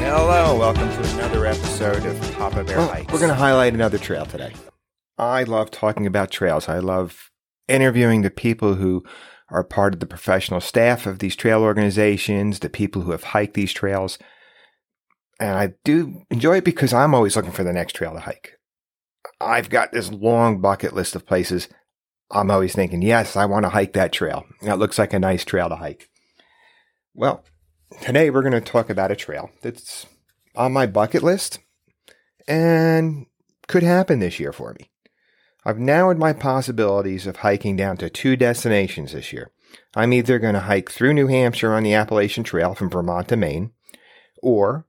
Hello, welcome to another episode of Papa Bear Well, Hikes. we're going to highlight another trail today. I love talking about trails. I love interviewing the people who are part of the professional staff of these trail organizations, the people who have hiked these trails. And I do enjoy it because I'm always looking for the next trail to hike. I've got this long bucket list of places. I'm always thinking, yes, I want to hike that trail. That looks like a nice trail to hike. Well, today we're going to talk about a trail that's on my bucket list and could happen this year for me. I've narrowed my possibilities of hiking down to two destinations this year. I'm either going to hike through New Hampshire on the Appalachian Trail from Vermont to Maine, or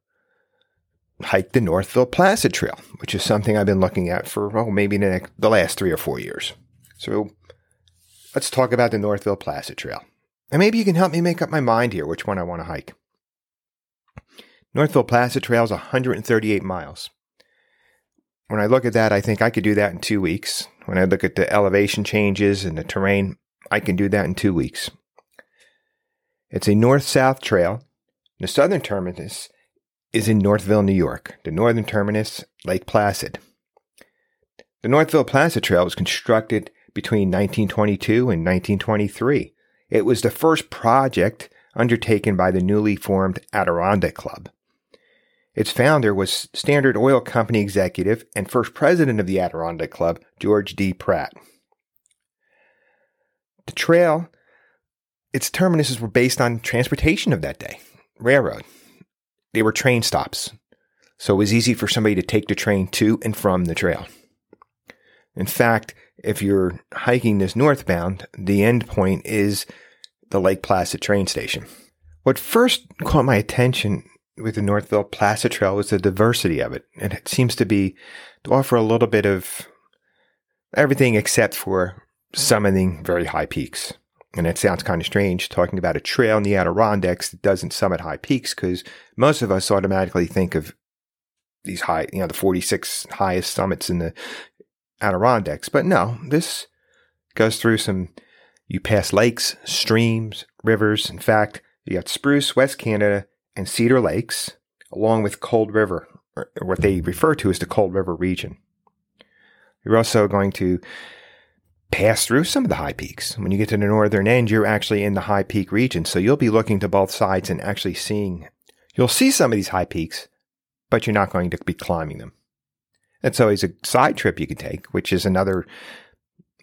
hike the Northville Placid Trail, which is something I've been looking at for, oh, maybe the, next, the last three or four years. So let's talk about the Northville Placid Trail. And maybe you can help me make up my mind here which one I want to hike. Northville Placid Trail is 138 miles. When I look at that, I think I could do that in two weeks. When I look at the elevation changes and the terrain, I can do that in two weeks. It's a north south trail. The southern terminus is in Northville, New York. The northern terminus, Lake Placid. The Northville Placid Trail was constructed between 1922 and 1923. It was the first project undertaken by the newly formed Adirondack Club. Its founder was Standard Oil Company executive and first president of the Adirondack Club, George D. Pratt. The trail, its terminuses were based on transportation of that day, railroad. They were train stops, so it was easy for somebody to take the train to and from the trail. In fact, if you're hiking this northbound, the end point is the Lake Placid train station. What first caught my attention with the Northville Placid Trail was the diversity of it. And it seems to be to offer a little bit of everything except for summiting very high peaks. And it sounds kind of strange talking about a trail in the Adirondacks that doesn't summit high peaks because most of us automatically think of these high, you know, the 46 highest summits in the Adirondacks. But no, this goes through some, you pass lakes, streams, rivers. In fact, you got Spruce, West Canada, and Cedar Lakes, along with Cold River, or what they refer to as the Cold River region. You're also going to pass through some of the high peaks. When you get to the northern end, you're actually in the high peak region. So you'll be looking to both sides and actually seeing, you'll see some of these high peaks, but you're not going to be climbing them. It's always a side trip you can take, which is another,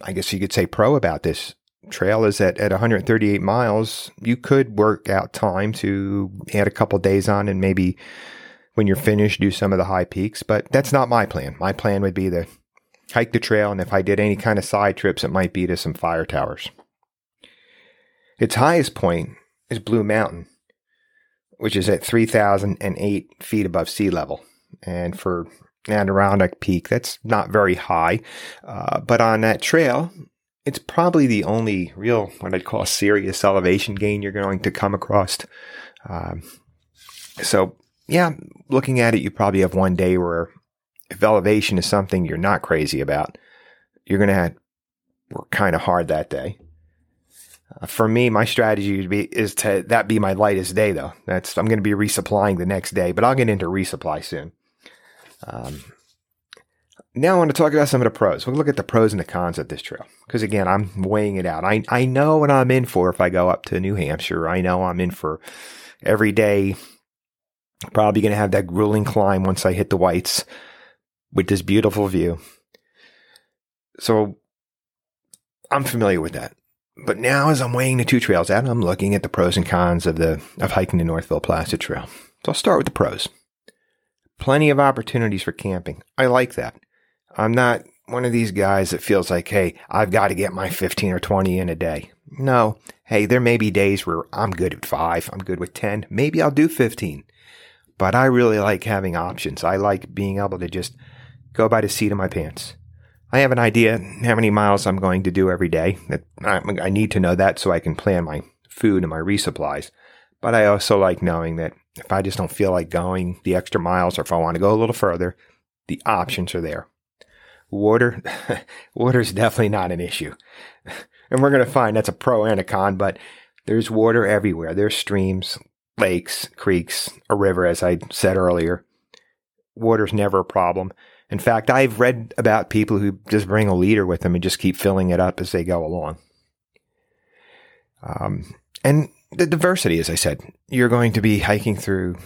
I guess you could say, pro about this trail is that at 138 miles, you could work out time to add a couple days on and maybe when you're finished, do some of the high peaks. But that's not my plan. My plan would be to hike the trail. And if I did any kind of side trips, it might be to some fire towers. Its highest point is Blue Mountain, which is at 3,008 feet above sea level. And for Adirondack Peak, that's not very high. Uh, but on that trail, it's probably the only real, what I'd call serious elevation gain you're going to come across. Um, so, yeah, looking at it, you probably have one day where if elevation is something you're not crazy about, you're going to work kind of hard that day. Uh, for me, my strategy would be is to that be my lightest day though. That's I'm going to be resupplying the next day, but I'll get into resupply soon. Um, now I want to talk about some of the pros. We'll look at the pros and the cons of this trail. Because again, I'm weighing it out. I, I know what I'm in for if I go up to New Hampshire. I know I'm in for every day. Probably going to have that grueling climb once I hit the whites with this beautiful view. So I'm familiar with that. But now as I'm weighing the two trails out, I'm looking at the pros and cons of the of hiking the Northville Placid Trail. So I'll start with the pros. Plenty of opportunities for camping. I like that. I'm not one of these guys that feels like, hey, I've got to get my 15 or 20 in a day. No. Hey, there may be days where I'm good at five, I'm good with 10. Maybe I'll do 15. But I really like having options. I like being able to just go by the seat of my pants. I have an idea how many miles I'm going to do every day. I need to know that so I can plan my food and my resupplies. But I also like knowing that if I just don't feel like going the extra miles or if I want to go a little further, the options are there. water, water is definitely not an issue. And we're going to find that's a pro and a con, but there's water everywhere. There's streams, lakes, creeks, a river, as I said earlier. Water's never a problem. In fact, I've read about people who just bring a liter with them and just keep filling it up as they go along. Um, and the diversity, as I said, you're going to be hiking through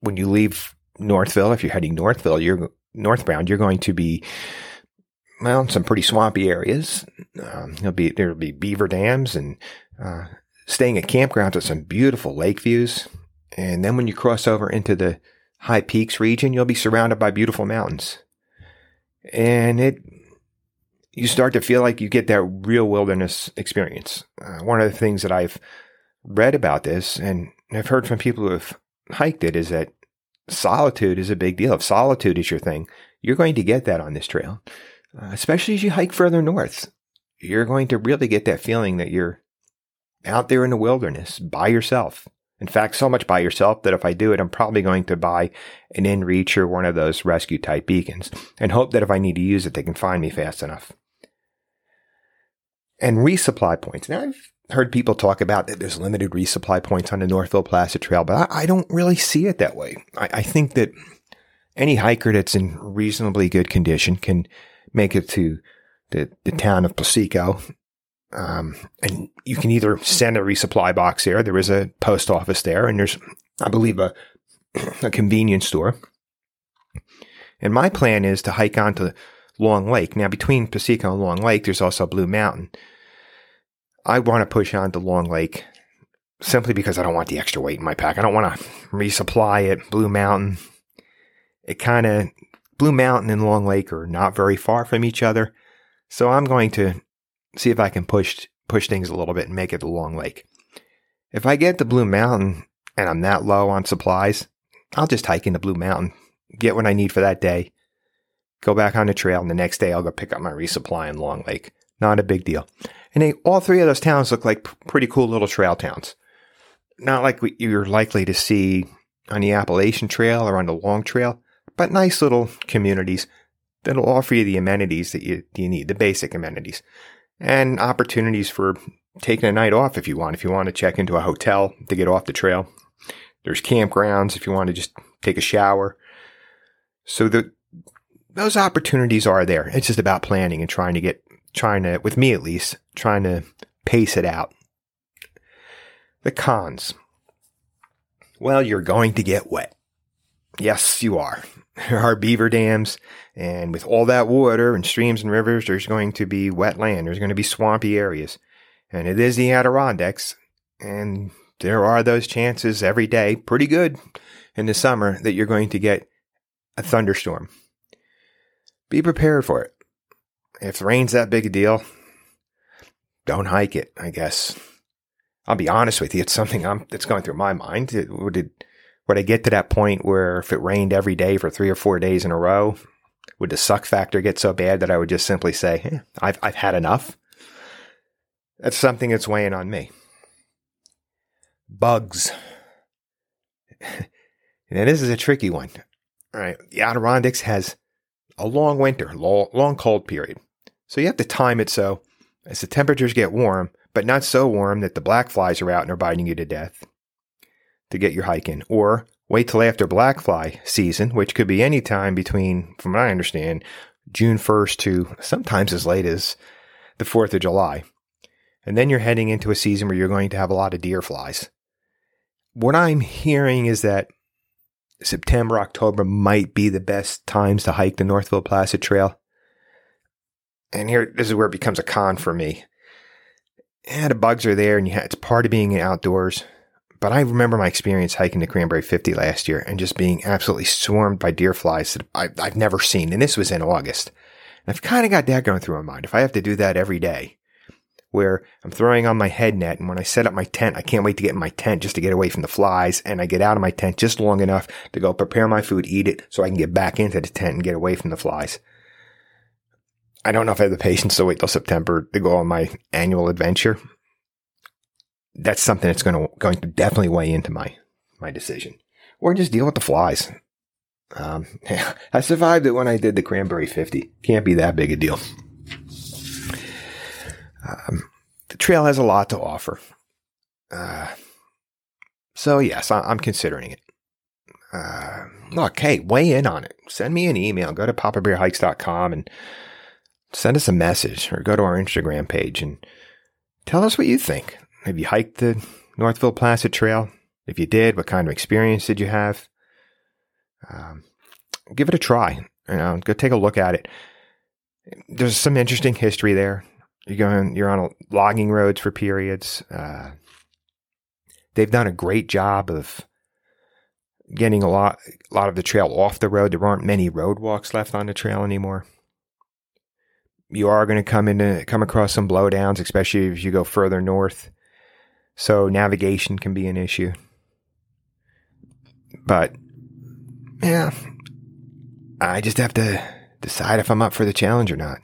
when you leave Northville. If you're heading Northville, you're northbound. You're going to be well, in some pretty swampy areas. Um, there'll be there'll be beaver dams and uh, staying at campgrounds with some beautiful lake views. And then when you cross over into the high peaks region, you'll be surrounded by beautiful mountains. And it you start to feel like you get that real wilderness experience. Uh, one of the things that I've read about this and I've heard from people who have hiked it is that solitude is a big deal. If solitude is your thing, you're going to get that on this trail, uh, especially as you hike further north. You're going to really get that feeling that you're out there in the wilderness by yourself. In fact, so much by yourself that if I do it, I'm probably going to buy an InReach or one of those rescue type beacons and hope that if I need to use it, they can find me fast enough. And resupply points. Now, I've heard people talk about that there's limited resupply points on the Northville Placid Trail, but I, I don't really see it that way. I, I, think that any hiker that's in reasonably good condition can make it to the, the town of Piseco. Um, and you can either send a resupply box there. There is a post office there, and there's, I believe, a, a convenience store. And my plan is to hike onto Long Lake. Now, between Piseco and Long Lake, there's also Blue Mountain. I want to push on to Long Lake simply because I don't want the extra weight in my pack. I don't want to resupply it. Blue Mountain, it kind of, Blue Mountain and Long Lake are not very far from each other. So I'm going to see if I can push, push things a little bit and make it to Long Lake. If I get to Blue Mountain and I'm that low on supplies, I'll just hike into Blue Mountain, get what I need for that day, go back on the trail, and the next day I'll go pick up my resupply in Long Lake. Not a big deal. And they, all three of those towns look like pretty cool little trail towns. Not like we, you're likely to see on the Appalachian Trail or on the Long Trail, but nice little communities that'll offer you the amenities that you, you need, the basic amenities, and opportunities for taking a night off if you want. If you want to check into a hotel to get off the trail, there's campgrounds if you want to just take a shower. So the those opportunities are there. It's just about planning and trying to get trying to, with me at least, trying to pace it out. The cons. Well, you're going to get wet. Yes, you are. There are beaver dams, and with all that water and streams and rivers, there's going to be wet land. There's going to be swampy areas. And it is the Adirondacks, and there are those chances every day, pretty good in the summer, that you're going to get a thunderstorm. Be prepared for it. If the rain's that big a deal, don't hike it, I guess. I'll be honest with you, it's something I'm, that's going through my mind. Would, it, would I get to that point where if it rained every day for three or four days in a row, would the suck factor get so bad that I would just simply say, eh, I've, I've had enough? That's something that's weighing on me. Bugs. now, this is a tricky one. All right. The Adirondacks has a long winter, long, long cold period. So you have to time it so as the temperatures get warm, but not so warm that the black flies are out and are biting you to death to get your hike in. Or wait till after black fly season, which could be any time between, from what I understand, June 1st to sometimes as late as the 4th of July. And then you're heading into a season where you're going to have a lot of deer flies. What I'm hearing is that September, October might be the best times to hike the Northville Placid Trail and here this is where it becomes a con for me. Yeah, the bugs are there, and you have, it's part of being outdoors. But I remember my experience hiking the Cranberry 50 last year and just being absolutely swarmed by deer flies that I, have never seen. And this was in August. And I've kind of got that going through my mind. If I have to do that every day, where I'm throwing on my head net, and when I set up my tent, I can't wait to get in my tent just to get away from the flies. And I get out of my tent just long enough to go prepare my food, eat it, so I can get back into the tent and get away from the flies. I don't know if I have the patience to wait till September to go on my annual adventure. That's something that's going to going to definitely weigh into my my decision, or just deal with the flies. Um, I survived it when I did the Cranberry 50. Can't be that big a deal. Um, the trail has a lot to offer. Uh, so, yes, I, am considering it. Uh, look, hey, weigh in on it. Send me an email. Go to papabearhikes.com and send us a message or go to our Instagram page and tell us what you think. Have you hiked the Northville Placid Trail? If you did, what kind of experience did you have? Um, give it a try. You know, go take a look at it. There's some interesting history there. You're going, you're on logging roads for periods. Uh, they've done a great job of getting a lot, a lot of the trail off the road. There aren't many roadwalks left on the trail anymore. You are going to come into come across some blowdowns, especially if you go further north. So navigation can be an issue. But yeah, I just have to decide if I'm up for the challenge or not.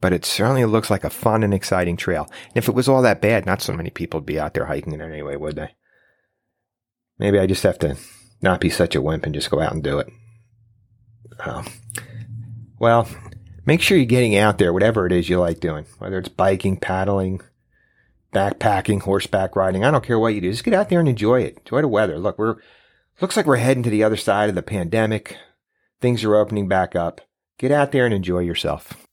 But it certainly looks like a fun and exciting trail. And if it was all that bad, not so many people would be out there hiking in it anyway, would they? Maybe I just have to not be such a wimp and just go out and do it. Oh. Well, make sure you're getting out there, whatever it is you like doing, whether it's biking, paddling, backpacking, horseback riding. I don't care what you do. Just get out there and enjoy it. Enjoy the weather. Look, we're looks like we're heading to the other side of the pandemic. Things are opening back up. Get out there and enjoy yourself.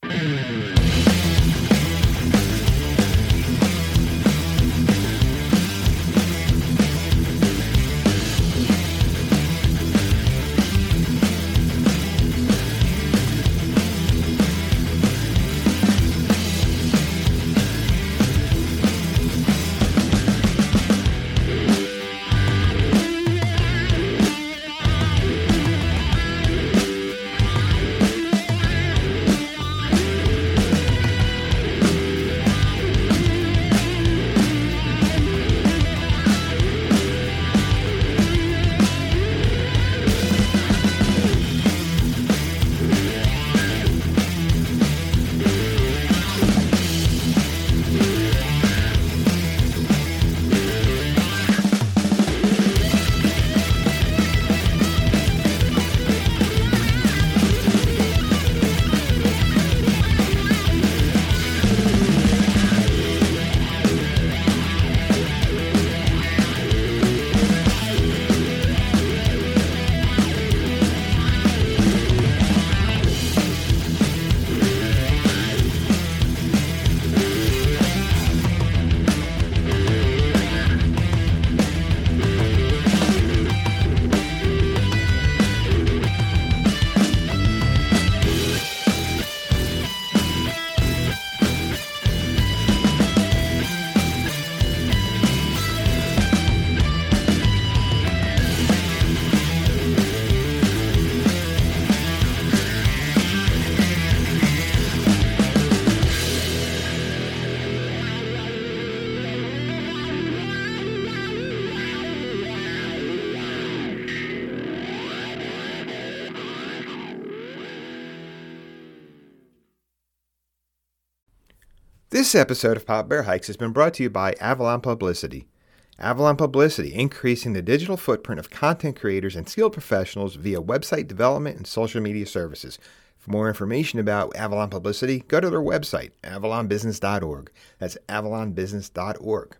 This episode of Papa Bear Hikes has been brought to you by Avalon Publicity. Avalon Publicity, increasing the digital footprint of content creators and skilled professionals via website development and social media services. For more information about Avalon Publicity, go to their website, avalonbusiness.org. That's avalonbusiness.org.